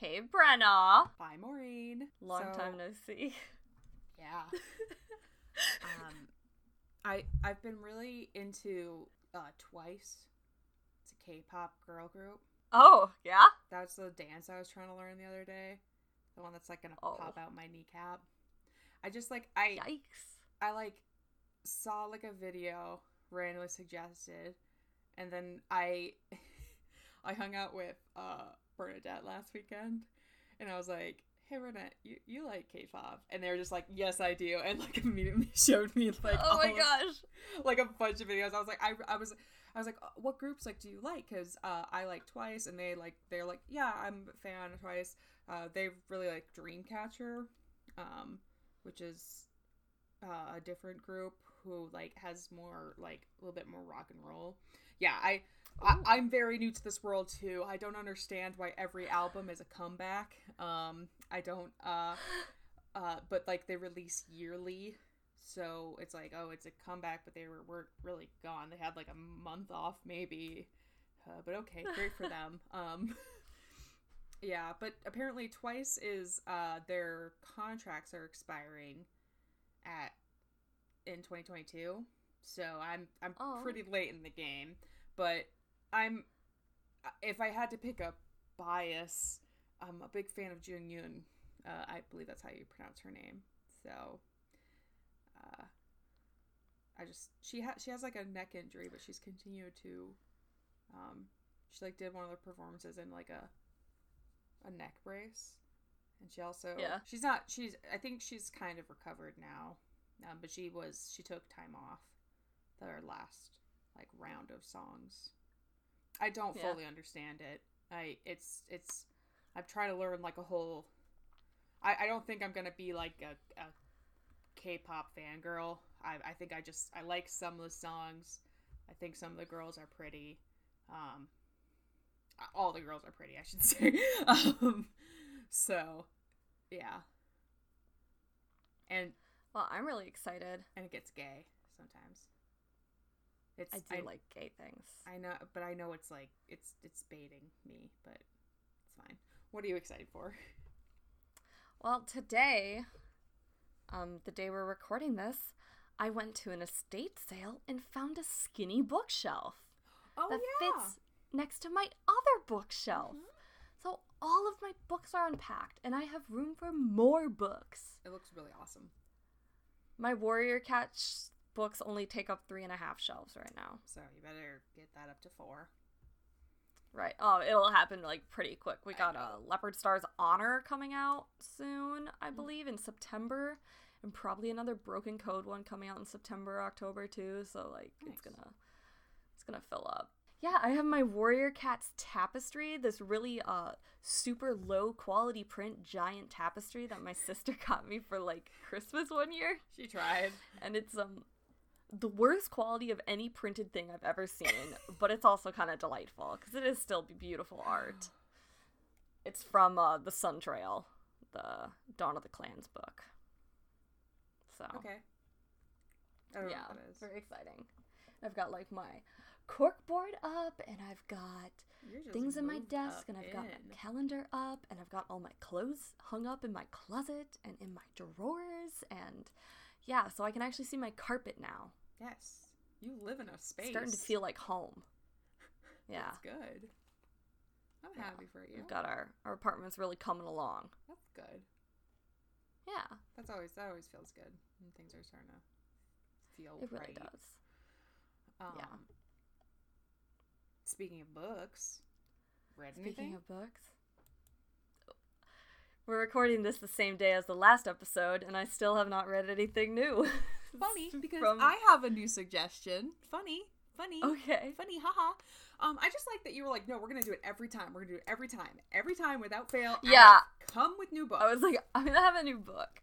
Hey, Brenna. Hi, Maureen. Long So, time no see. Yeah. um, I I've been really into uh, Twice. It's a K-pop girl group. Oh, yeah? That's the dance I was trying to learn the other day. The one that's like gonna Oh. pop out my kneecap. I just like I Yikes. I like saw like a video randomly suggested, and then I I hung out with uh Bernadette last weekend, and I was like, "Hey Bernadette, you you like K-pop?" And they were just like, "Yes, I do," and like immediately showed me like oh my all of- gosh. like a bunch of videos. I was like, I, I was, I was like, "Uh, what groups like do you like? Because uh, I like Twice, and they like, they're like, yeah, I'm a fan of Twice. Uh, they really like Dreamcatcher, um, which is uh, a different group who like has more like a little bit more rock and roll. Yeah, I, I Ooh. I'm very new to this world too. I don't understand why every album is a comeback. Um, I don't. Uh, uh, but like they release yearly, so it's like oh, it's a comeback, but they were weren't really gone. They had like a month off maybe, uh, but okay, great for them. Um, yeah, but apparently Twice is uh their contracts are expiring at in 2022, so I'm I'm Oh. pretty late in the game, but I'm if I had to pick a bias, I'm a big fan of Jeongyeon. Uh, I believe that's how you pronounce her name. So, uh, I just she has she has like a neck injury, but she's continued to. Um, she like did one of the performances in like a a neck brace, and she also Yeah. she's not she's I think she's kind of recovered now, um, but she was she took time off their last like round of songs. I don't Yeah. fully understand it. I it's it's I'm trying to learn like a whole. I I don't think I'm gonna be like a, a K-pop fangirl. I I think I just I like some of the songs. I think some of the girls are pretty. Um, all the girls are pretty, I should say. um, so, yeah. And Well, I'm really excited. and it gets gay sometimes. It's I do like gay things. I know, but I know it's like it's it's baiting me, but it's fine. What are you excited for? Well, today, um, the day we're recording this, I went to an estate sale and found a skinny bookshelf Oh that yeah. fits next to my other bookshelf. Mhm. So all of my books are unpacked, and I have room for more books. It looks really awesome. My Warrior Cats books only take up three and a half shelves right now. So you better get that up to four. Right. Oh, it'll happen like pretty quick. We got a Leopardstar's Honor coming out soon, Mm. I believe, in September, and probably another Broken Code one coming out in September, October too. So like, it's gonna, it's gonna fill up. Yeah, I have my Warrior Cats tapestry. This really uh super low quality print giant tapestry that my sister got me for like Christmas one year She tried. and it's um the worst quality of any printed thing I've ever seen, but it's also kind of delightful because it is still beautiful art. It's from uh, the Sun Trail, the Dawn of the Clans book. So Okay. I don't know yeah, what that is. very exciting. I've got like my cork board up, and I've got things in my desk, and I've got my calendar up, and I've got all my clothes hung up in my closet and in my drawers, and yeah, so I can actually see my carpet now. Yes. You live in a space. starting to feel like home. Yeah, That's good. I'm Yeah. happy for you. we've got our our apartment's really coming along. That's good. Yeah, That's always that always feels good when things are starting to feel it really right. does. Um, Yeah. Speaking of books, read Speaking anything? of books, we're recording this the same day as the last episode, and I still have not read anything new. Funny because From- I have a new suggestion. Funny, funny, okay. funny, haha. Um, I just like that you were like, no, we're gonna do it every time. We're gonna do it every time, every time without fail. Yeah. Come with new book. I was like, I'm gonna have a new book.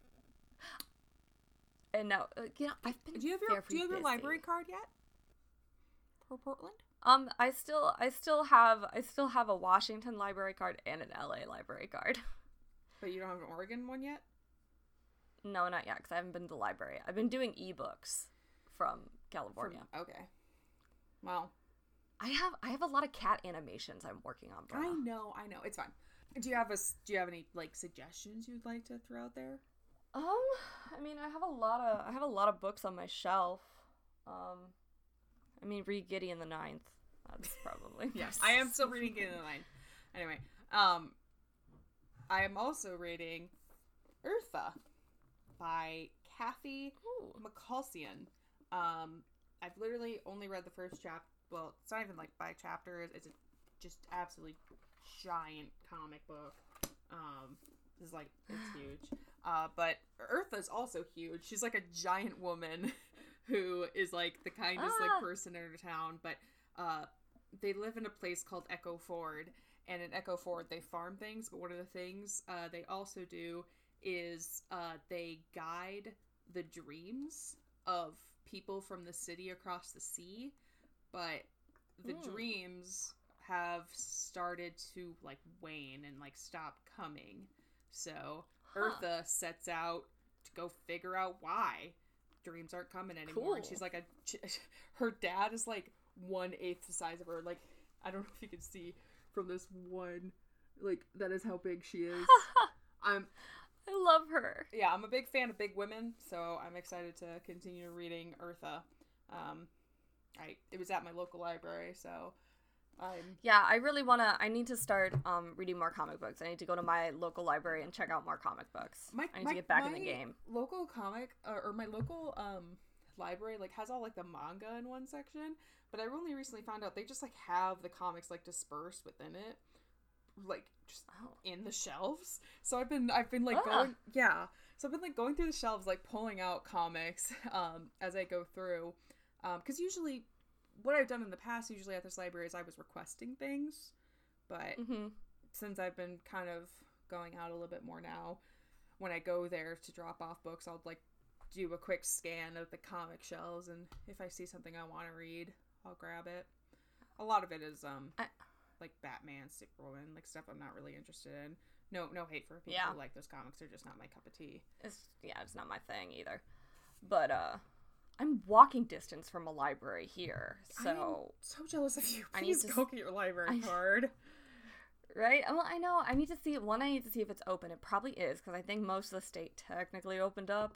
And now, uh, you know, I've been. do you have your Do you have your busy. library card yet? For Portland? Um, I still, I still have, I still have a Washington library card and an LA library card. But you don't have an Oregon one yet. No, not yet, because I haven't been to the library. I've been doing ebooks from From- California. okay. Well, I have I have a lot of cat animations I'm working on. I know, I know. It's fine. Do you have a do you have any like suggestions you'd like to throw out there? Um, I mean, I have a lot of I have a lot of books on my shelf. Um, I mean, read Gideon the Ninth. That's probably Yes, I am still reading it in the Ninth. Anyway, um, I am also reading Eartha by Cathy Ooh. Um, I've literally only read the first chapter. Well, it's not even like by chapters. It's a just absolutely giant comic book. Um, it's like it's huge. Uh, but Eartha's also huge. She's like a giant woman who is like the kindest Ah. like person in her town. But uh, they live in a place called Echo Fjord, and in Echo Fjord they farm things. But one of the things uh, they also do is uh, they guide the dreams of people from the city across the sea, but the Hmm. dreams have started to like wane and like stop coming. So Huh. Eartha sets out to go figure out why dreams aren't coming anymore. And she's like a her dad is like one eighth the size of her. Like I don't know if you can see from this one, like that is how big she is. I'm I love her. yeah, I'm a big fan of big women, so I'm excited to continue reading Eartha. Um, I it was at my local library, so I'm Yeah, I really wanna. I need to start um reading more comic books. I need to go to my local library and check out more comic books. my, I need my- to get back in the game. Local comic uh, or my local um library like has all like the manga in one section, but I only recently found out they just like have the comics like dispersed within it, like just Oh. in the shelves. So I've been I've been like Ah. going yeah. So I've been like going through the shelves like pulling out comics um as I go through. Um cuz usually what I've done in the past usually at this library is I was requesting things, but Mm-hmm. since I've been kind of going out a little bit more now, when I go there to drop off books, I'll like do a quick scan of the comic shelves and if I see something I want to read, I'll grab it. A lot of it is um I- like Batman, Superwoman, like stuff I'm not really interested in. No, no hate for people Yeah. who like those comics. They're just not my cup of tea. It's yeah, it's not my thing either. But uh, I'm walking distance from a library here, so So jealous of you. I need Please to go get your library I- card. right. Well, I know. I need to see one. I need to see if it's open. It probably is because I think most of the state technically opened up.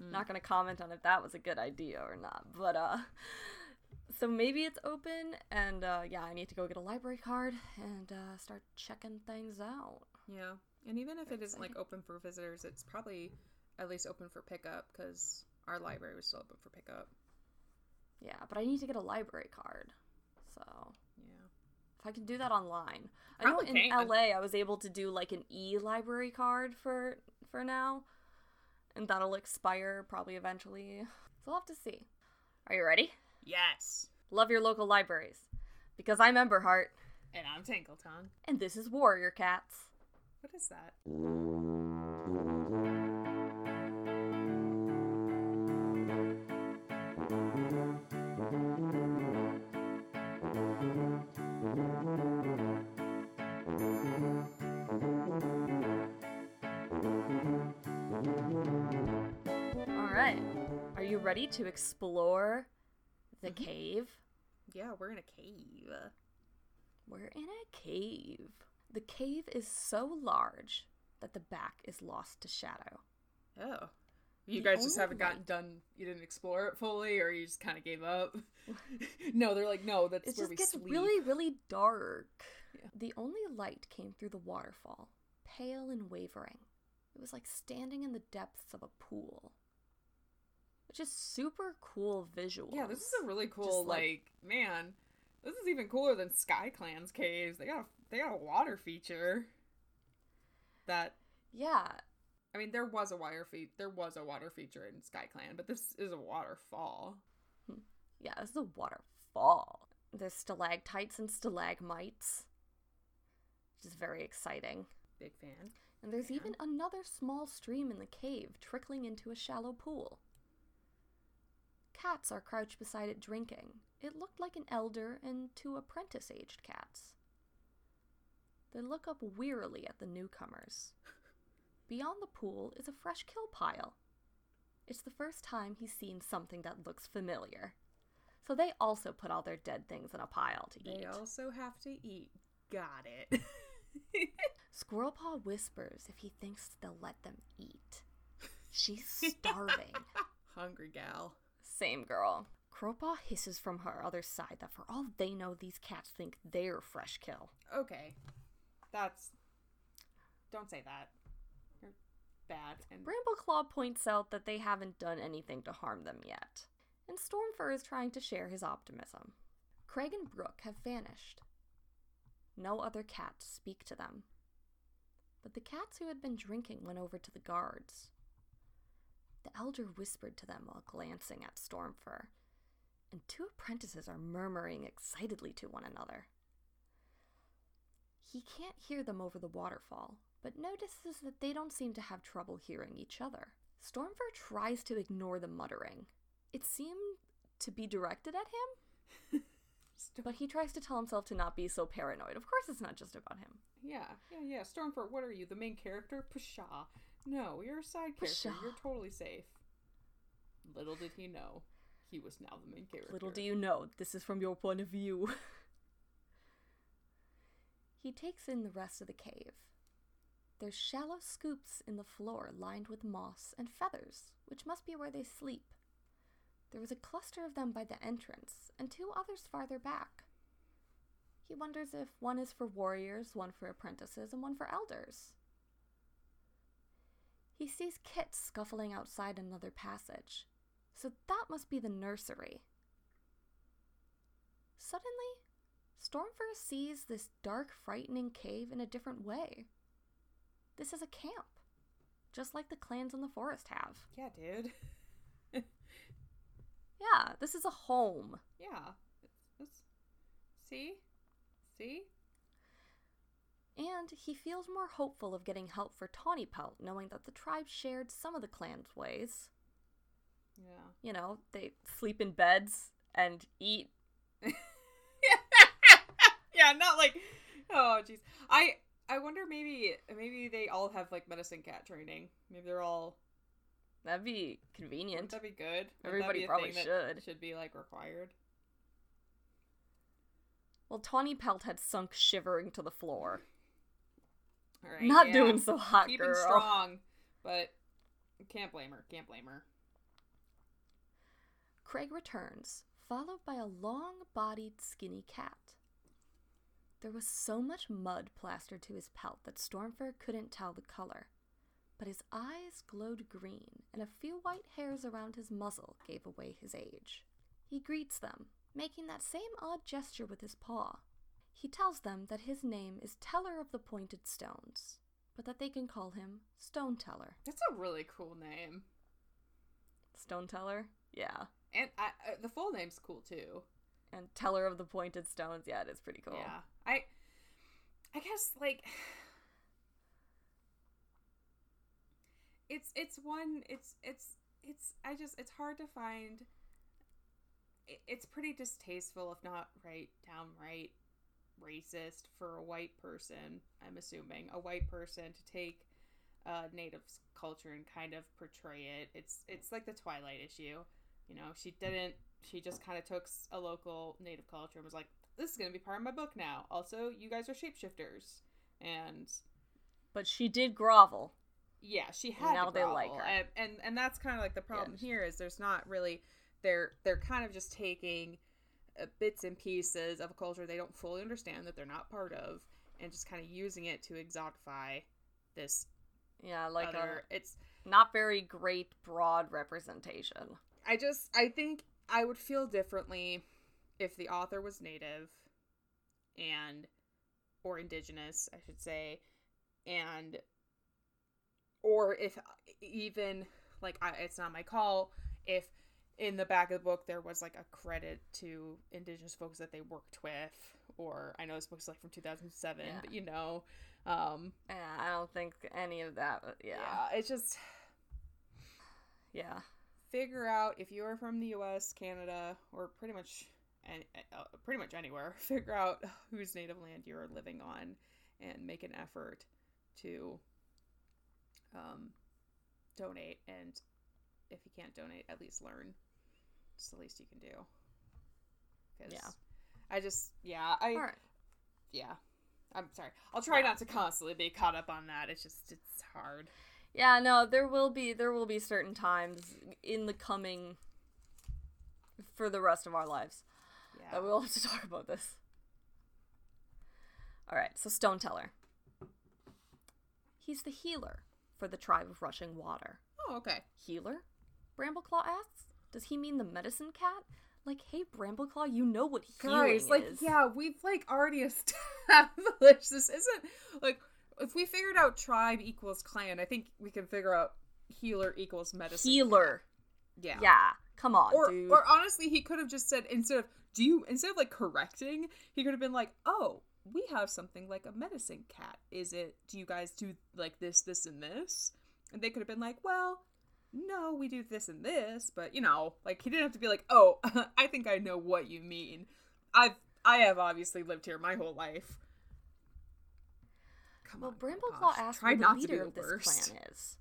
Mm. Not gonna comment on if that was a good idea or not, but uh. So maybe it's open, and uh, yeah, I need to go get a library card and uh, start checking things out. Yeah, and even if it isn't like open for visitors, it's probably at least open for pickup because our library was still open for pickup. Yeah, but I need to get a library card. So Yeah. if I can do that online, I know in can. LA I was able to do like an e library card for for now, and that'll expire probably eventually. So we'll have to see. Are you ready? Yes. Love your local libraries, because I'm Emberheart, And I'm Tinkleton. and this is Warrior Cats. What is that? All right, are you ready to explore the Mhm. cave? Yeah, we're in a cave. We're in a cave. The cave is so large that the back is lost to shadow. Oh. You The guys just haven't gotten light- done. You didn't explore it fully, or you just kind of gave up. no, they're like, no, that's It where just gets really, really dark. Yeah. The only light came through the waterfall, pale and wavering. It was like standing in the depths of a pool. Is super cool visuals. Yeah, this is a really cool. like- like, man, this is even cooler than Sky Clan's caves. They got a, they got a water feature. That Yeah, I mean, there was a water fe- there was a water feature in Sky Clan, but this is a waterfall. Hmm. yeah, this is a waterfall. There's stalactites and stalagmites, which is very exciting. Big fan. And there's even another small stream in the cave trickling into a shallow pool. Cats are crouched beside it drinking. It looked like an elder and two apprentice aged cats. They look up wearily at the newcomers. Beyond the pool is a fresh kill pile. It's the first time he's seen something that looks familiar. So they also put all their dead things in a pile to eat. They also have to eat. Got it. Squirrelpaw whispers if he thinks they'll let them eat. She's starving. Hungry gal. Same girl. Crowpaw hisses from her other side that for all they know, these cats think they're fresh kill. Okay. That's. Don't say that. You're bad. And Brambleclaw points out that they haven't done anything to harm them yet, and Stormfur is trying to share his optimism. Crag and Brook have vanished. No other cats speak to them. But the cats who had been drinking went over to the guards. The elder whispered to them while glancing at Stormfur, and two apprentices are murmuring excitedly to one another. He can't hear them over the waterfall, but notices that they don't seem to have trouble hearing each other. Stormfur tries to ignore the muttering. It seemed to be directed at him, but he tries to tell himself to not be so paranoid. Of course, it's not just about him. yeah, yeah, yeah. Stormfur, what are you? The main character? Pshaw. No, you're a side character. You're totally safe. Little did he know, he was now the main character. Little do you know, this is from your point of view. he takes in the rest of the cave. There's shallow scoops in the floor lined with moss and feathers, which must be where they sleep. There was a cluster of them by the entrance, and two others farther back. He wonders if one is for warriors, one for apprentices, and one for elders. He sees Kit scuffling outside another passage, so that must be the nursery. Suddenly, Stormfur sees this dark, frightening cave in a different way. This is a camp, just like the clans in the forest have. Yeah, dude. Yeah, this is a home. yeah. It's, see? See? And he feels more hopeful of getting help for Tawny Pelt, knowing that the tribe shared some of the clan's ways. Yeah. You know, they sleep in beds and eat. yeah, not like oh jeez. I I wonder maybe maybe they all have like medicine cat training. Maybe they're all That'd be convenient. That'd be good? Everybody be probably should. Should be like required. Well, Tawny Pelt had sunk shivering to the floor. Right. Not yeah. doing so hot, Keeping girl. strong, but can't blame her. Can't blame her. Crag returns, followed by a long bodied, skinny cat. There was so much mud plastered to his pelt that Stormfur couldn't tell the color, but his eyes glowed green, and a few white hairs around his muzzle gave away his age. He greets them, making that same odd gesture with his paw. He tells them that his name is Teller of the Pointed Stones, but that they can call him Stone Teller. That's a really cool name, Stone Teller? Yeah. and I, uh, the full name's cool too. And Teller of the Pointed Stones, yeah, it is pretty cool. Yeah. I I guess like it's it's one it's it's it's I just it's hard to find it's pretty distasteful if not right downright racist for a white person, I'm assuming, a white person to take uh native culture and kind of portray it. It's it's like the Twilight issue. You know, she didn't she just kind of took a local native culture and was like, this is going to be part of my book now. Also, you guys are shapeshifters. And But she did grovel. yeah, she had now to they like her. And, and and that's kind of like the problem here is there's not really they're they're kind of just taking Uh, bits and pieces of a culture they don't fully understand that they're not part of and just kind of using it to exotify this Yeah, like other uh, it's not very great broad representation. I just I think I would feel differently if the author was native and or indigenous, I should say, and or if even like I, it's not my call if in the back of the book there was like a credit to indigenous folks that they worked with or I know this book's like from 2007 Yeah. but you know um Yeah, I don't think any of that. But yeah, yeah it's just yeah, figure out if you are from the U.S., Canada, or pretty much, and uh, pretty much anywhere. Figure out whose native land you are living on, and make an effort to um, donate. And if you can't donate, at least learn. It's the least you can do. Yeah. I just yeah I All right. yeah I'm sorry. I'll try not to constantly be caught up on that. It's just it's hard. Yeah, no, there will be there will be certain times in the coming for the rest of our lives Yeah. that we'll have to talk about this. All right, so Stone Teller. He's the healer for the tribe of Rushing Water. Oh, okay. Healer? Brambleclaw asks. Does he mean the medicine cat? Like, hey, Brambleclaw, you know what healing Guys, like, is. yeah, we've like already established this isn't like if we figured out tribe equals clan, I think we can figure out healer equals medicine. Healer. Yeah. Yeah, come on, Or, dude. or honestly, he could have just said instead of do you instead of like correcting, he could have been like, oh, we have something like a medicine cat. Is it? Do you guys do like this, this, and this? And they could have been like, well, no, we do this and this, but you know, like he didn't have to be like, oh, I think I know what you mean. I've I have obviously lived here my whole life. Come well, on, Brambleclaw asked try who the to be leader the of this clan is.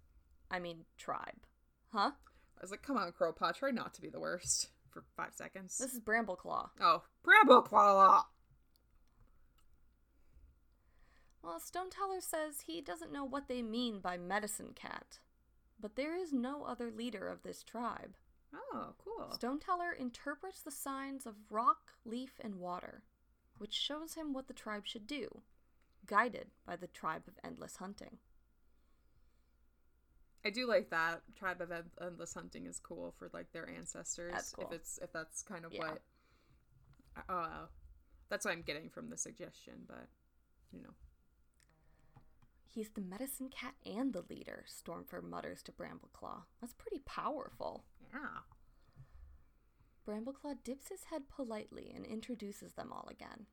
I mean, tribe. Huh? I was like, come on, Crowpaw, try not to be the worst for five seconds. This is Brambleclaw. Oh, Brambleclaw. Well, Stone Teller says he doesn't know what they mean by medicine cat, but there is no other leader of this tribe. Oh, cool. Stone Teller interprets the signs of rock, leaf, and water, which shows him what the tribe should do, guided by the tribe of endless hunting. I do like that tribe of End- endless hunting is cool for like their ancestors. That's cool. If it's if that's kind of Yeah. what, uh, that's what I'm getting from the suggestion. But you know, He's the medicine cat and the leader, Stormfur mutters to Brambleclaw. That's pretty powerful. yeah. Brambleclaw dips his head politely and introduces them all again.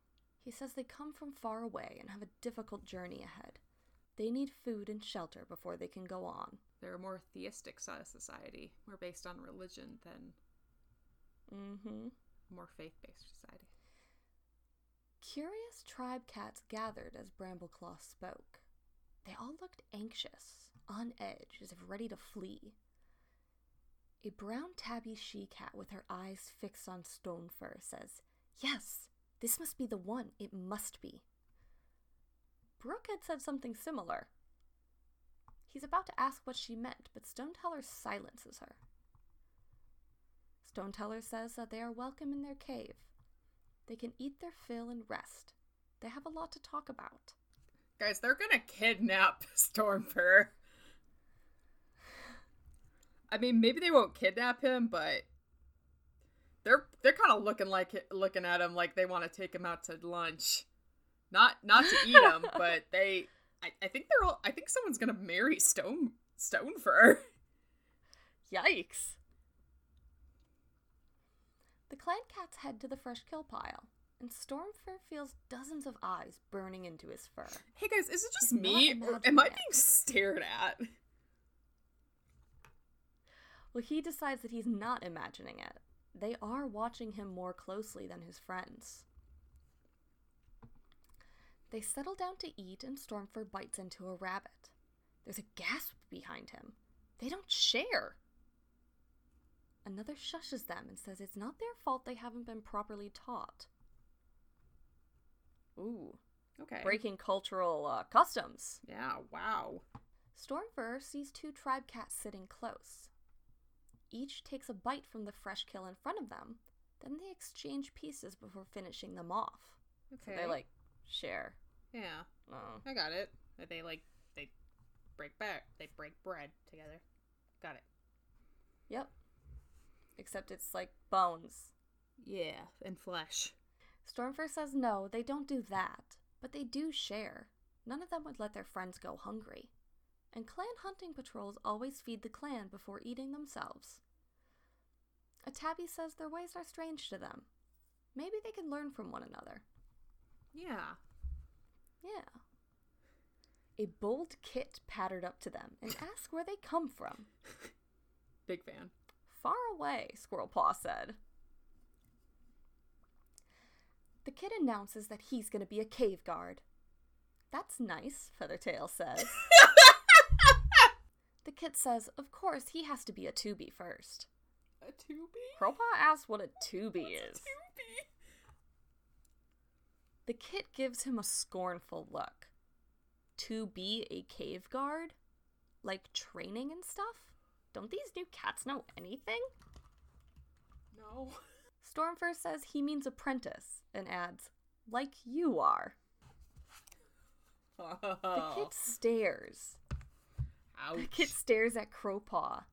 He says they come from far away and have a difficult journey ahead. They need food and shelter before they can go on. They're a more theistic so- society, more based on religion than Mm-hmm. more faith-based society. Curious tribe cats gathered as Brambleclaw spoke. They all looked anxious, on edge, as if ready to flee. A brown tabby she cat with her eyes fixed on Stonefur says, Yes, this must be the one. It must be. Brook had said something similar. He's about to ask what she meant, but Stone Teller silences her. Stone Teller says that they are welcome in their cave. They can eat their fill and rest. They have a lot to talk about. Guys, they're gonna kidnap Stormfur. I mean, maybe they won't kidnap him, but they're they're kind of looking like looking at him like they want to take him out to lunch, not not to eat him, but they. I, I think they're all. I think someone's gonna marry Stone Stonefur. Yikes! The clan cats head to the fresh kill pile, and Stormfur feels dozens of eyes burning into his fur. Hey guys, is it just He's me, or am I it. being stared at? Well, he decides that he's not imagining it. They are watching him more closely than his friends. They settle down to eat, and Stormfur bites into a rabbit. There's a gasp behind him. They don't share. Another shushes them and says it's not their fault they haven't been properly taught. Ooh, Okay. breaking cultural uh, customs. Yeah. Wow. Stormfur sees two tribe cats sitting close. Each takes a bite from the fresh kill in front of them, then they exchange pieces before finishing them off. Okay. They like share. Yeah. Oh. I got it. They like they break back. They break bread together. Got it. Yep. Except it's like bones. Yeah, and flesh. Stormfur says no, they don't do that, but they do share. None of them would let their friends go hungry. And clan hunting patrols always feed the clan before eating themselves. A tabby says their ways are strange to them. Maybe they can learn from one another. Yeah. Yeah. A bold kit pattered up to them and asked where they come from. Big fan. Far away, Squirrel Paw said. The kid announces that he's going to be a cave guard. That's nice, Feathertail says. the kid says, of course, he has to be a to-be first. A to-be? Crowpaw asks what a to-be is. To-be. The kit gives him a scornful look. To be a cave guard? Like training and stuff? Don't these new cats know anything? No. Stormfur says he means apprentice and adds, like you are. The Oh. kid stares. The kid stares at Crowpaw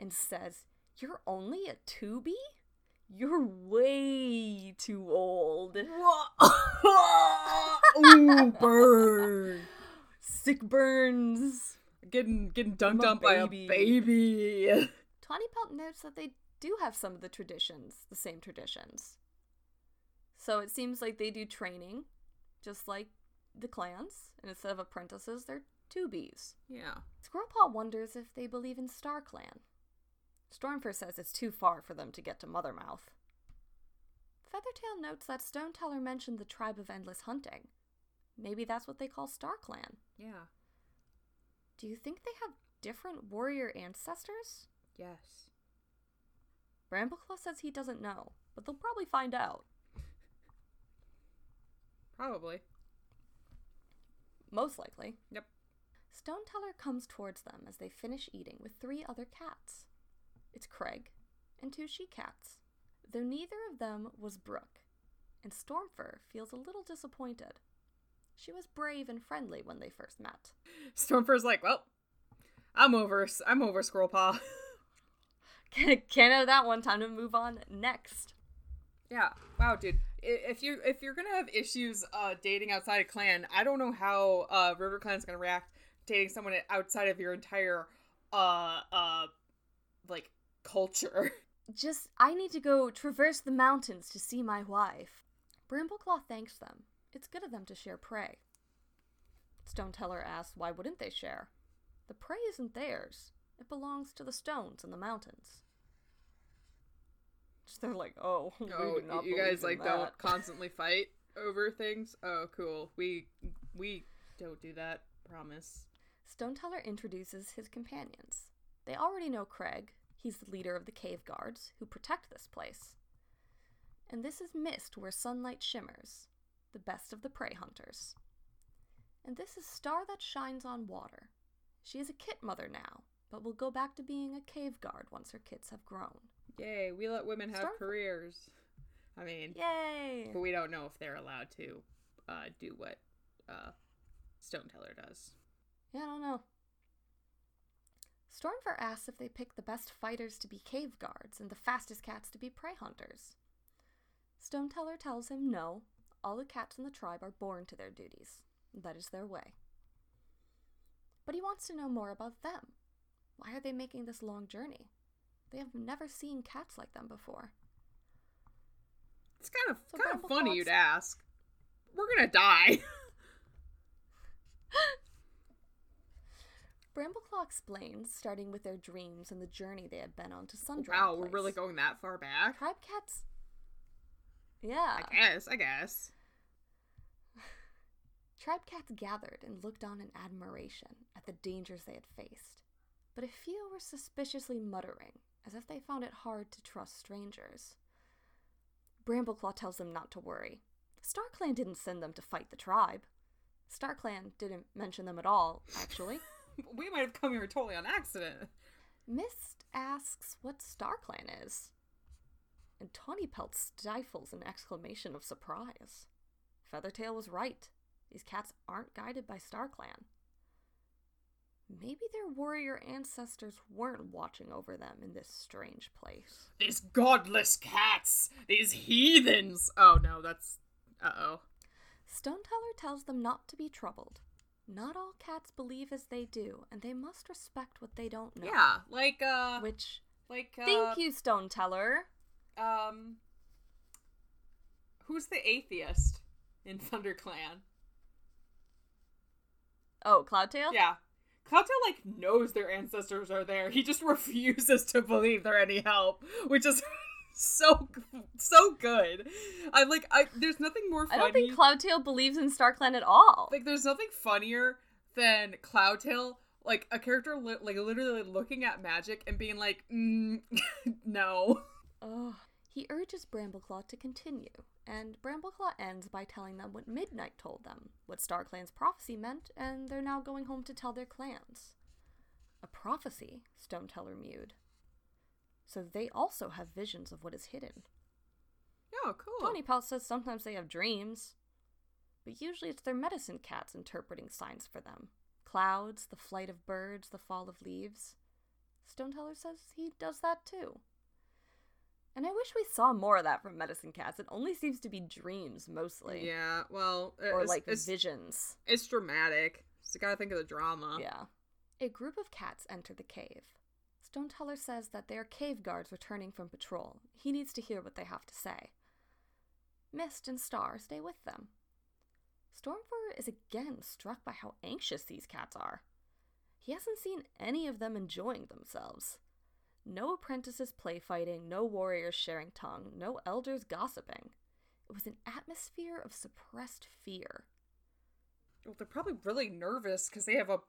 and says, You're only a to-be? You're way too old. Ooh, burn. Sick burns. Getting getting dunked on by a baby. baby. Tawny Pelt notes that they do have some of the traditions, the same traditions. So it seems like they do training, just like the clans, and instead of apprentices, they're to-bes. Yeah. Squirrelpaw wonders if they believe in Star Clan. Stormfur says it's too far for them to get to Mothermouth. Feathertail notes that Stone Teller mentioned the tribe of endless hunting. Maybe that's what they call Star Clan. Yeah. Do you think they have different warrior ancestors? Yes. Brambleclaw says he doesn't know, but they'll probably find out. Probably. Most likely. Yep. Stone Teller comes towards them as they finish eating with three other cats. It's Crag and two she cats, though neither of them was Brook, and Stormfur feels a little disappointed. She was brave and friendly when they first met. Stormfur's like, well, I'm over. I'm over Squirrelpaw. Can't have that one time to move on next. yeah. Wow, dude. If you if you're gonna have issues uh dating outside of clan, I don't know how uh River Clan's gonna react dating someone outside of your entire uh uh like culture. Just, I need to go traverse the mountains to see my wife. Brambleclaw thanks them. It's good of them to share prey. Stone Teller asks why wouldn't they share? The prey isn't theirs. It belongs to the stones and the mountains. Just they're like, oh, we Oh, do not you guys in like that. don't constantly fight over things? Oh, cool. We we don't do that. Promise. Stone Teller introduces his companions. They already know Crag. He's the leader of the cave guards who protect this place. And this is Mist where sunlight shimmers, the best of the prey hunters. And this is Star that shines on water. She is a kit mother now, but will go back to being a cave guard once her kits have grown. Yay! We let women have careers. I mean, Yay! but we don't know if they're allowed to uh, do what uh, Stone Teller does. Yeah, I don't know. Stormfur asks if they pick the best fighters to be cave guards and the fastest cats to be prey hunters. Stone Teller tells him no, all the cats in the tribe are born to their duties. That is their way. But he wants to know more about them. Why are they making this long journey? They have never seen cats like them before. It's kind of So kind of funny thoughts? you'd ask. We're gonna die. Brambleclaw explains, starting with their dreams and the journey they had been on to Sundrown. wow, we're really going that far back. Tribe cats. Yeah. I guess. I guess. Tribe cats gathered and looked on in admiration at the dangers they had faced, but a few were suspiciously muttering, as if they found it hard to trust strangers. Brambleclaw tells them not to worry. StarClan didn't send them to fight the tribe. StarClan didn't mention them at all, actually. We might have come here totally on accident. Mist asks what StarClan is, and Tawny Pelt stifles an exclamation of surprise. Feathertail was right. These cats aren't guided by StarClan. Maybe their warrior ancestors weren't watching over them in this strange place. These godless cats! These heathens! Oh no, that's. Uh oh. Stone Teller tells them not to be troubled. Not all cats believe as they do, and they must respect what they don't know. Yeah, like, uh. Which, Like, uh. thank you, Stone Teller. Um. Who's the atheist in ThunderClan? Oh, Cloudtail? Yeah. Cloudtail, like, knows their ancestors are there. He just refuses to believe they're any help, which is so, so good. I like, I, there's nothing more I don't think Cloudtail believes in StarClan at all. like, there's nothing funnier than Cloudtail, like, a character, li- like, literally looking at magic and being like, mm, no. Ugh. He urges Brambleclaw to continue, and Brambleclaw ends by telling them what Midnight told them, what StarClan's prophecy meant, and they're now going home to tell their clans. A prophecy, Stoneteller mewed. So they also have visions of what is hidden. Oh, cool. Tony Tawnypaw says sometimes they have dreams, but usually it's their medicine cats interpreting signs for them. Clouds, the flight of birds, the fall of leaves. Stoneteller says he does that too. And I wish we saw more of that from medicine cats. It only seems to be dreams mostly. Yeah, well, uh, Or like it's, visions. it's dramatic. So you gotta think of the drama. Yeah. A group of cats enter the cave. Stoneteller says that they are cave guards returning from patrol. He needs to hear what they have to say. Mist and Star stay with them. Stormfur is again struck by how anxious these cats are. He hasn't seen any of them enjoying themselves. No apprentices play fighting, no warriors sharing tongue, no elders gossiping. It was an atmosphere of suppressed fear. Well, they're probably really nervous because they have a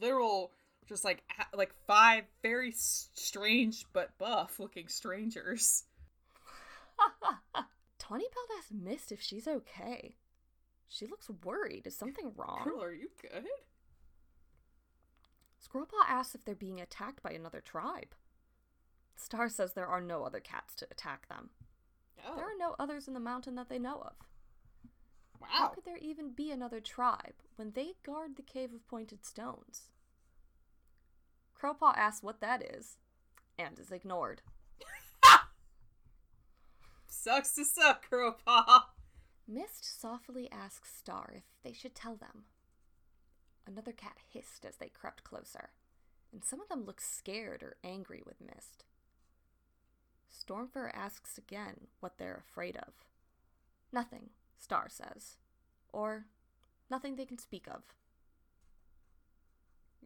literal, just like like five very strange but buff looking strangers. Tawny asks Mist if she's okay. She looks worried. Is something wrong? Girl, are you good? Squirrelpaw asks if they're being attacked by another tribe. Star says there are no other cats to attack them. Oh, There are no others in the mountain that they know of. wow. How could there even be another tribe when they guard the Cave of Pointed Stones? Crowpaw asks what that is, and is ignored. Sucks to suck, Crowpaw. Mist softly asks Star if they should tell them. Another cat hissed as they crept closer, and some of them looked scared or angry with Mist. Stormfur asks again what they're afraid of. Nothing, Star says. Or nothing they can speak of.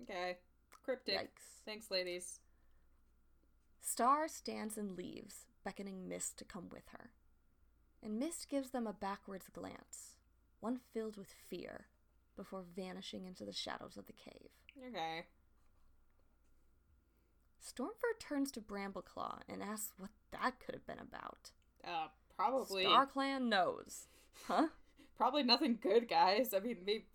Okay, cryptic. Yikes. Thanks, ladies. Star stands and leaves, beckoning Mist to come with her. And Mist gives them a backwards glance, one filled with fear, before vanishing into the shadows of the cave. Okay. Stormfur turns to Brambleclaw and asks what that could have been about. Uh, probably. StarClan knows. Huh? Probably nothing good, guys. I mean, maybe.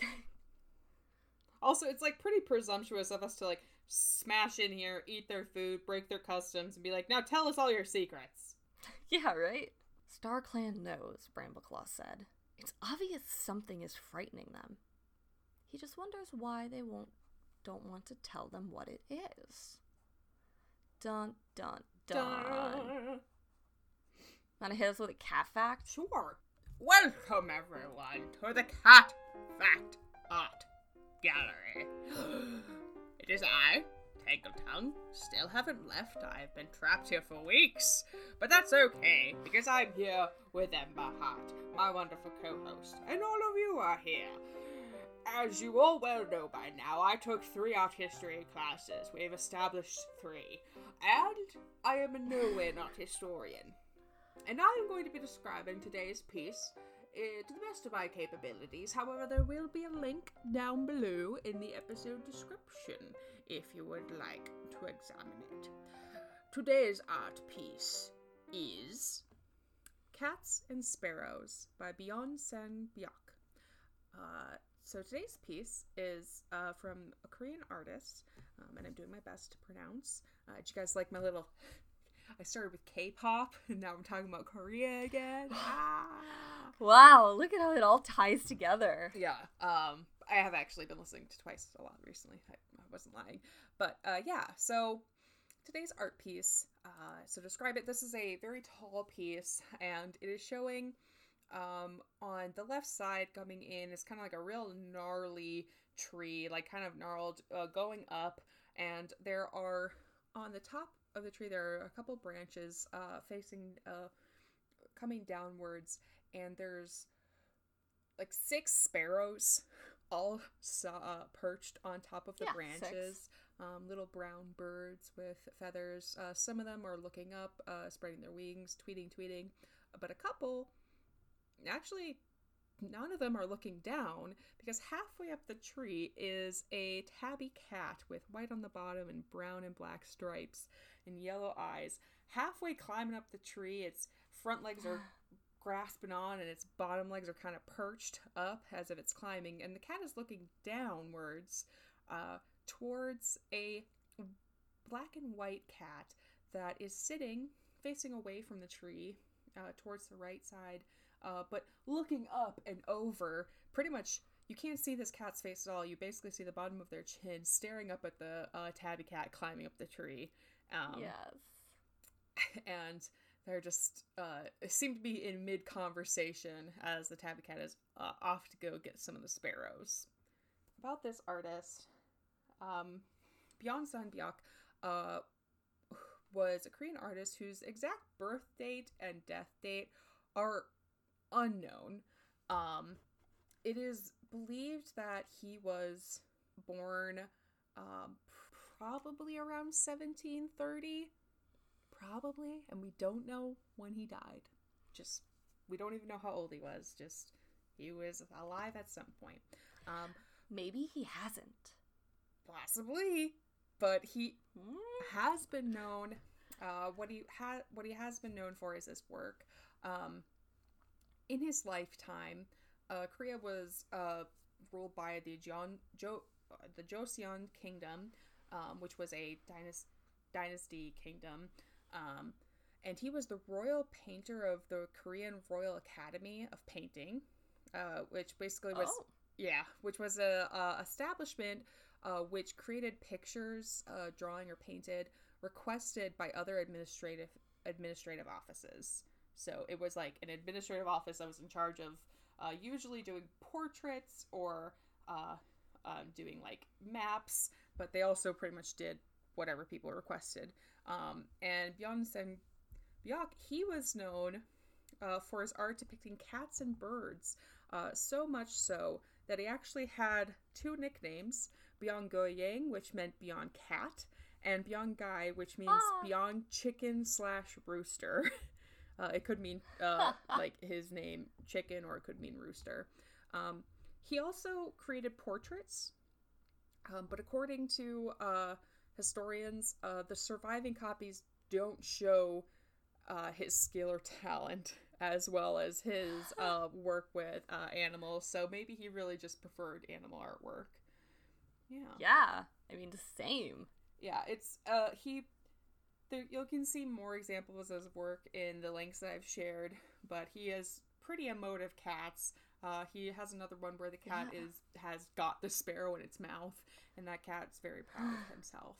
also, it's like pretty presumptuous of us to like smash in here, eat their food, break their customs, and be like, "Now tell us all your secrets." Yeah, right? Star Clan knows, Brambleclaw said. It's obvious something is frightening them. He just wonders why they won't don't want to tell them what it is. Dun dun dun. Wanna hit us with a cat fact? Sure. Welcome everyone to the Cat Fact Art Gallery. it is I, Tangle Still haven't left. I've been trapped here for weeks. But that's okay, because I'm here with Ember Hart, my wonderful co-host, and all of you are here. As you all well know by now, I took three art history classes. We've established three. And I am in no way an art historian. And I am going to be describing today's piece uh, to the best of my capabilities. However, there will be a link down below in the episode description if you would like to examine it. Today's art piece is Cats and Sparrows by Beyond San. Uh, so today's piece is uh, from a Korean artist, um, and I'm doing my best to pronounce. Uh, did you guys like my little I started with K-pop, and now I'm talking about Korea again. ah. Wow, look at how it all ties together. Yeah. Um, I have actually been listening to Twice a lot recently. I, I wasn't lying, but uh, yeah. So today's art piece. Uh, so describe it. This is a very tall piece, and it is showing um, on the left side coming in is kind of like a real gnarly tree, like kind of gnarled, uh, going up, and there are on the top of the tree there are a couple branches uh, facing uh, coming downwards, and there's like six sparrows all uh, perched on top of the Yeah, branches. Um, little brown birds with feathers. Uh, some of them are looking up, uh, spreading their wings, tweeting, tweeting. But a couple actually none of them are looking down because halfway up the tree is a tabby cat with white on the bottom and brown and black stripes and yellow eyes. Halfway climbing up the tree, its front legs are grasping on and its bottom legs are kind of perched up as if it's climbing, and the cat is looking downwards uh, towards a black and white cat that is sitting facing away from the tree uh, towards the right side, uh, but looking up and over. Pretty much, you can't see this cat's face at all. You basically see the bottom of their chin staring up at the uh, tabby cat climbing up the tree. Um, yes. And they're just uh, seem to be in mid conversation as the tabby cat is uh, off to go get some of the sparrows. About this artist, um, Byeon Sang-byeok uh, was a Korean artist whose exact birth date and death date are unknown. Um, it is believed that he was born um, probably around 1730 probably and we don't know when he died. Just we don't even know how old he was just he was alive at some point. Um maybe he hasn't. Possibly but he Hmm? has been known uh what he had what he has been known for is his work. Um in his lifetime uh korea was uh ruled by the Jeon, jo, uh, the joseon kingdom um which was a dynasty dynasty kingdom um and he was the royal painter of the korean royal academy of painting uh which basically was Oh. yeah, which was a, a establishment uh, which created pictures, uh, drawing or painted, requested by other administrative administrative offices. So it was like an administrative office that was in charge of uh, usually doing portraits or uh, um, doing like maps, but they also pretty much did whatever people requested. Um, and Byeon Sang-byeok, he was known uh, for his art depicting cats and birds, uh, so much so that he actually had two nicknames Byong Goyang, which meant beyond cat, and Byong Guy, which means Ah. beyond chicken slash rooster. Uh, it could mean uh, like his name, chicken, or it could mean rooster. Um, he also created portraits, um, but according to uh, historians, uh, the surviving copies don't show uh, his skill or talent as well as his uh, work with uh, animals. So maybe he really just preferred animal artwork. Yeah. Yeah. I mean, the same. Yeah, it's uh he there you can see more examples of his work in the links that I've shared, but he has pretty emotive cats. Uh he has another one where the cat Yeah. is has got the sparrow in its mouth and that cat's very proud of himself.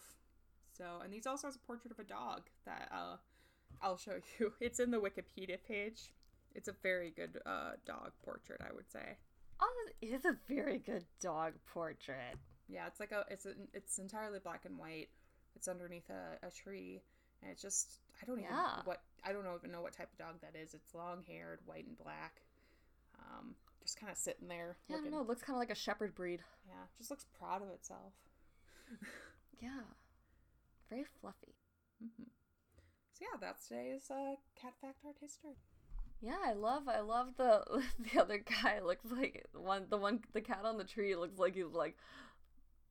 So, and he's also has a portrait of a dog that uh I'll show you. It's in the Wikipedia page. It's a very good uh dog portrait, I would say. Oh, it is a very good dog portrait. Yeah, it's like a it's a, it's entirely black and white. It's underneath a, a tree, and it's just I don't even Yeah. what I don't even know what type of dog that is. It's long haired, white and black. Um, just kind of sitting there. Yeah, I don't know. It looks kind of like a shepherd breed. Yeah, just looks proud of itself. Yeah. Very fluffy. hmm So yeah, that's today's uh, cat fact art history. Yeah, I love I love the the other guy looks like one the one the cat on the tree looks like he's like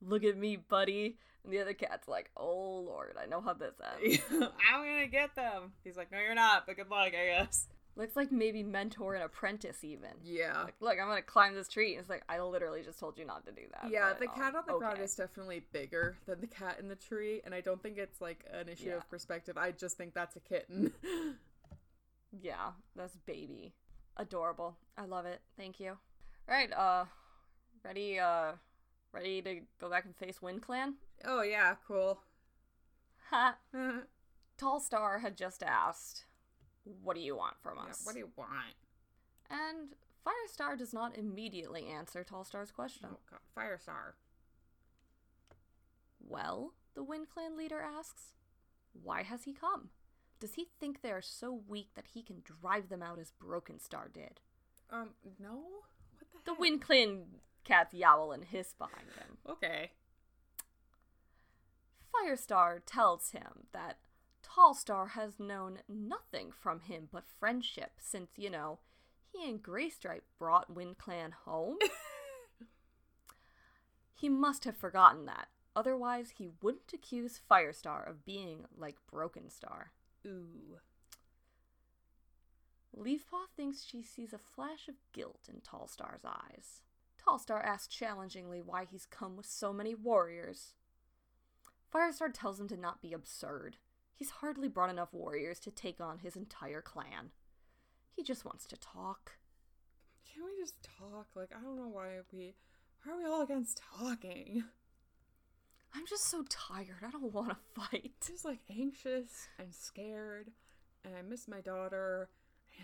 look at me, buddy. And the other cat's like, "Oh lord, I know how this ends." I'm gonna get them. He's like, no, you're not, but good luck, I guess. looks like maybe mentor and apprentice even. Yeah. Like, look, I'm to climb this tree. And it's like, I literally just told you not to do that. Yeah, the cat um, on the ground is definitely bigger than the cat in the tree, and I don't think it's like an issue Yeah. of perspective. I just think that's a kitten. Yeah, that's baby. Adorable. I love it. Thank you. All right, uh ready uh ready to go back and face WindClan? oh yeah, cool. Ha. Tallstar had just asked, "What do you want from us?" what do you want? And Firestar does not immediately answer Tallstar's question. Oh god, Firestar. Well, the WindClan leader asks, "Why has he come? Does he think they are so weak that he can drive them out as Brokenstar did?" Um, no. What the The heck? WindClan cats yowl and hiss behind him. Okay. Firestar tells him that Tallstar has known nothing from him but friendship since, you know, he and Greystripe brought WindClan home? he must have forgotten that. Otherwise, he wouldn't accuse Firestar of being like Brokenstar. Ooh. Leafpaw thinks she sees a flash of guilt in Tallstar's eyes. Tallstar asks challengingly why he's come with so many warriors. Firestar tells him to not be absurd. He's hardly brought enough warriors to take on his entire clan. He just wants to talk. Can we just talk? Like, I don't know why we. Why are we all against talking? I'm just so tired. I don't want to fight. Just like anxious and scared, and I miss my daughter,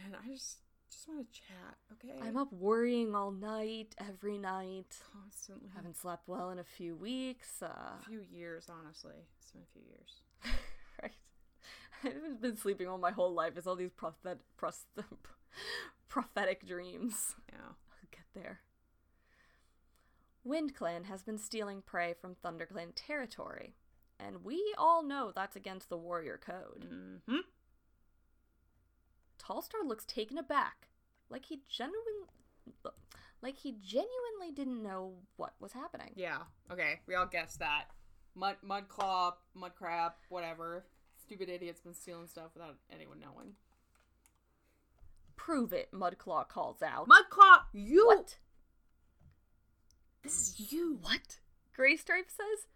and I just just want to chat. Okay. I'm up worrying all night, every night. constantly. Haven't slept well in a few weeks. Uh, a few years, honestly. It's been a few years. right. I haven't been sleeping all my whole life. It's all these prophet, pros- prophetic dreams. Yeah. I'll get there. WindClan has been stealing prey from ThunderClan territory, and we all know that's against the Warrior Code. Mm-hmm. Tallstar looks taken aback, like he genuine, like he genuinely didn't know what was happening. Yeah. Okay. We all guessed that. Mud, mud claw, mud crab, whatever. Stupid idiot's been stealing stuff without anyone knowing. Prove it, Mudclaw calls out. Mudclaw, you. What? This is you. What? Greystripe says,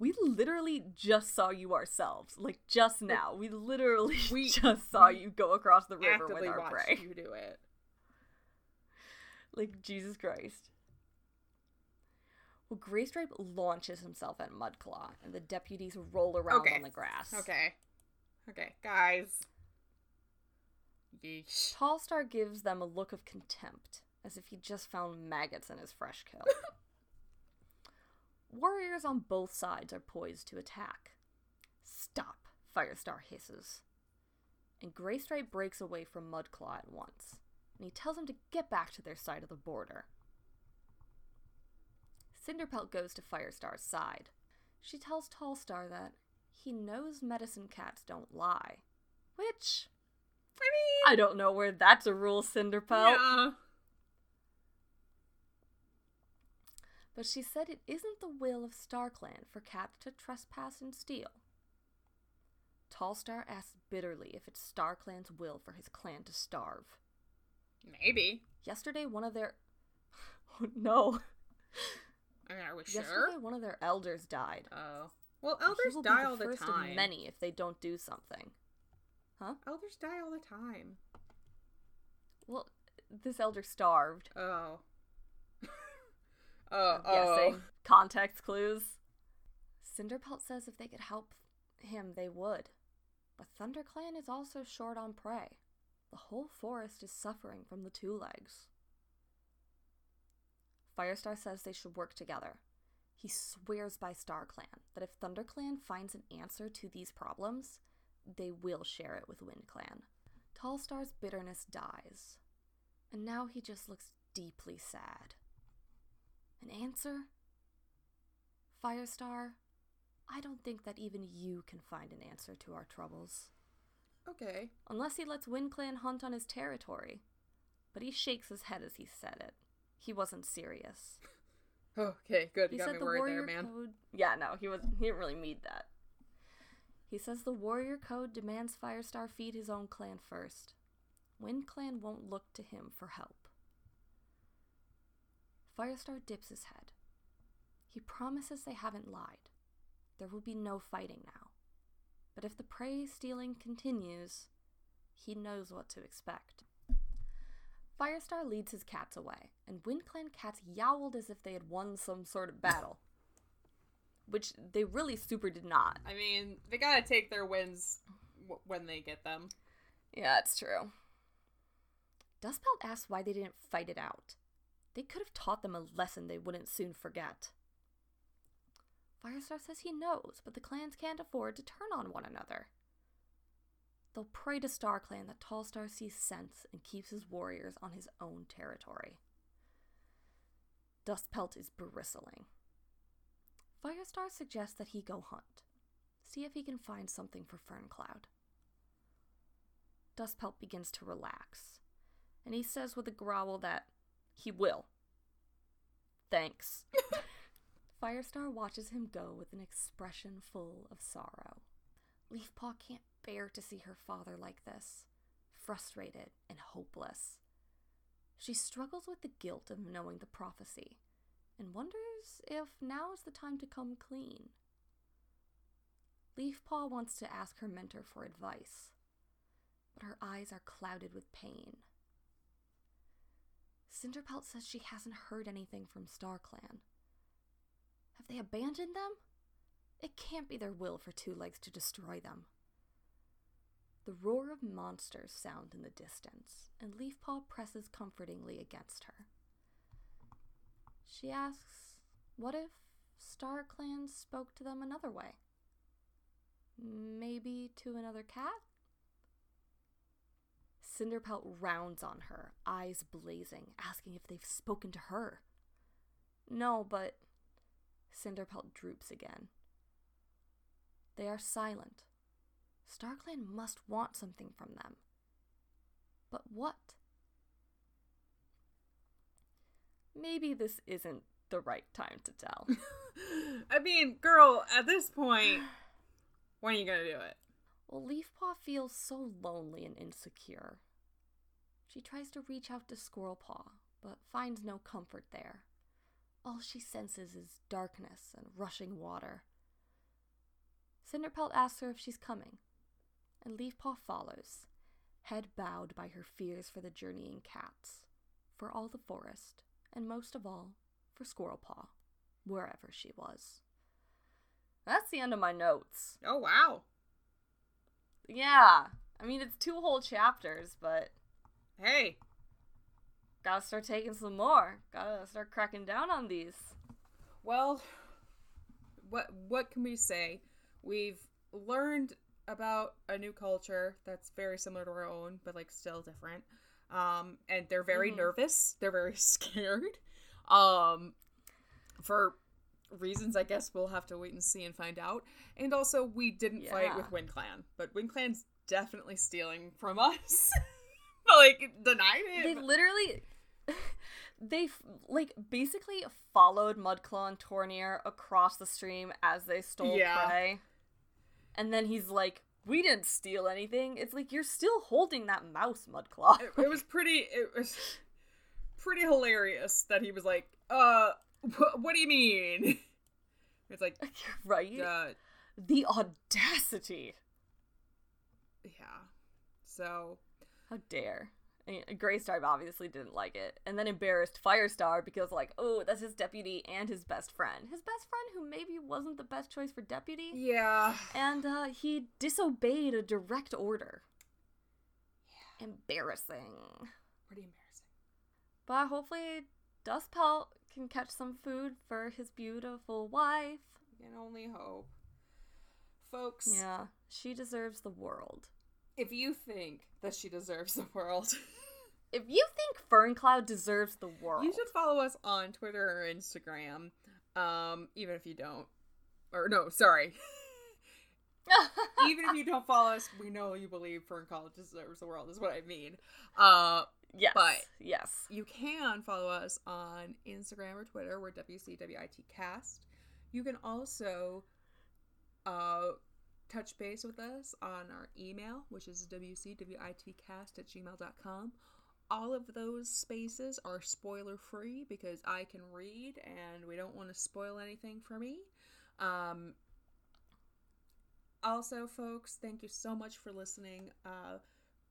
We literally just saw you ourselves. Like just now. We literally We- just saw you go across the river with our watched prey. you do it. Like Jesus Christ. Well, Greystripe launches himself at Mudclaw, and the deputies roll around Okay. on the grass. Okay. Okay, guys. Yeesh. Tallstar gives them a look of contempt, as if he just found maggots in his fresh kill. Warriors on both sides are poised to attack. Stop, Firestar hisses. And Greystripe breaks away from Mudclaw at once, and he tells him to get back to their side of the border. Cinderpelt goes to Firestar's side. She tells Tallstar that he knows medicine cats don't lie, which I mean I don't know where that's a rule, Cinderpelt. yeah. But she said it isn't the will of StarClan for cats to trespass and steal. Tallstar asks bitterly if it's StarClan's will for his clan to starve. Maybe. Yesterday, one of their. Oh, no. I mean, are we Yesterday, sure? one of their elders died. Oh. Well, elders die all the the time. of many if they don't do something. Huh? Elders die all the time. Well, this elder starved. Oh. Oh, I'm oh. guessing. Um. Context clues. Cinderpelt says if they could help him, they would. But ThunderClan is also short on prey. The whole forest is suffering from the two legs. Firestar says they should work together. He swears by StarClan that if ThunderClan finds an answer to these problems, they will share it with WindClan. Tallstar's bitterness dies, and now he just looks deeply sad. An answer? Firestar, I don't think that even you can find an answer to our troubles. Okay. Unless he lets WindClan hunt on his territory. But he shakes his head as he said it. He wasn't serious. Okay, good. He You got said me the worried warrior there, man. code. Yeah, no, he was. He didn't really mean that. He says the warrior code demands Firestar feed his own clan first. WindClan won't look to him for help. Firestar dips his head. He promises they haven't lied. There will be no fighting now. But if the prey stealing continues, he knows what to expect. Firestar leads his cats away, and WindClan cats yowled as if they had won some sort of battle. Which they really super did not. I mean, they gotta take their wins w- when they get them. Yeah, it's true. Dustpelt asks why they didn't fight it out. They could have taught them a lesson they wouldn't soon forget. Firestar says he knows, but the clans can't afford to turn on one another. They'll pray to StarClan that Tallstar sees sense and keeps his warriors on his own territory. Dustpelt is bristling. Firestar suggests that he go hunt, see if he can find something for Ferncloud. Dustpelt begins to relax, and he says with a growl that he will. Thanks. Firestar watches him go with an expression full of sorrow. Leafpaw can't bear to see her father like this, frustrated and hopeless. She struggles with the guilt of knowing the prophecy and wonders if now is the time to come clean. Leafpaw wants to ask her mentor for advice, but her eyes are clouded with pain. Cinderpelt says she hasn't heard anything from StarClan. Have they abandoned them? It can't be their will for Two Legs to destroy them. The roar of monsters sound in the distance, and Leafpaw presses comfortingly against her. She asks, What if StarClan spoke to them another way? Maybe to another cat? Cinderpelt rounds on her, eyes blazing, asking if they've spoken to her. No, but. Cinderpelt droops again. They are silent. StarClan must want something from them. But what? Maybe this isn't the right time to tell. I mean, girl, at this point, when are you gonna do it? Well, Leafpaw feels so lonely and insecure. She tries to reach out to Squirrelpaw, but finds no comfort there. All she senses is darkness and rushing water. Cinderpelt asks her if she's coming, and Leafpaw follows, head bowed by her fears for the journeying cats, for all the forest, and most of all, for Squirrelpaw, wherever she was. That's the end of my notes. Oh wow. Yeah. I mean, it's two whole chapters, but Hey, gotta start taking some more. Gotta start cracking down on these. well, what what can we say? We've learned about a new culture that's very similar to our own, but like still different. Um, and they're very Mhm. nervous. They're very scared. Um, for reasons I guess we'll have to wait and see and find out. And also, we didn't fight with WindClan, but WindClan's definitely stealing from us. Like denied it. They literally. They like basically followed Mudclaw and Tornear across the stream as they stole Yeah. prey. And then he's like, We didn't steal anything. It's like you're still holding that mouse, Mudclaw. it, it was pretty it was pretty hilarious that he was like uh wh- what do you mean it's like right? uh The audacity. yeah so How dare. I mean, Greystar obviously didn't like it, and then embarrassed Firestar because, like, oh, that's his deputy and his best friend. His best friend, who maybe wasn't the best choice for deputy, yeah and uh, he disobeyed a direct order. Embarrassing. pretty embarrassing But hopefully, Dustpelt can catch some food for his beautiful wife. you can only hope folks Yeah, she deserves the world. If you think that she deserves the world If you think Ferncloud deserves the world, you should follow us on twitter or instagram um even if you don't or no sorry even if you don't follow us we know you believe Ferncloud deserves the world is what i mean uh yes, but- yes. You can follow us on Instagram or Twitter. We're WCWITcast. You can also uh, touch base with us on our email, which is WCWITcast at gmail.com. All of those spaces are spoiler free because I can read and we don't want to spoil anything for me. Um, also, folks, thank you so much for listening. Uh,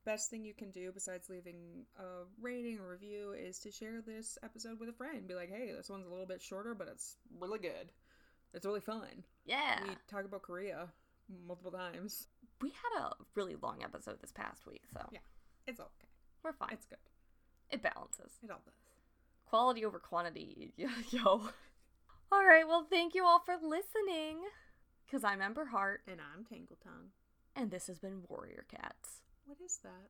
best thing you can do besides leaving a rating or review is to share this episode with a friend. Be like, hey, this one's a little bit shorter, but it's really good. It's really fun. Yeah. We talk about Korea multiple times. We had a really long episode this past week, so Yeah. It's okay. we're fine. It's good. it balances. It all does. Quality over quantity, yo. All right, well, thank you all for listening. Because I'm Ember Hart, And I'm Tangle Tongue. and this has been Warrior Cats. What is that?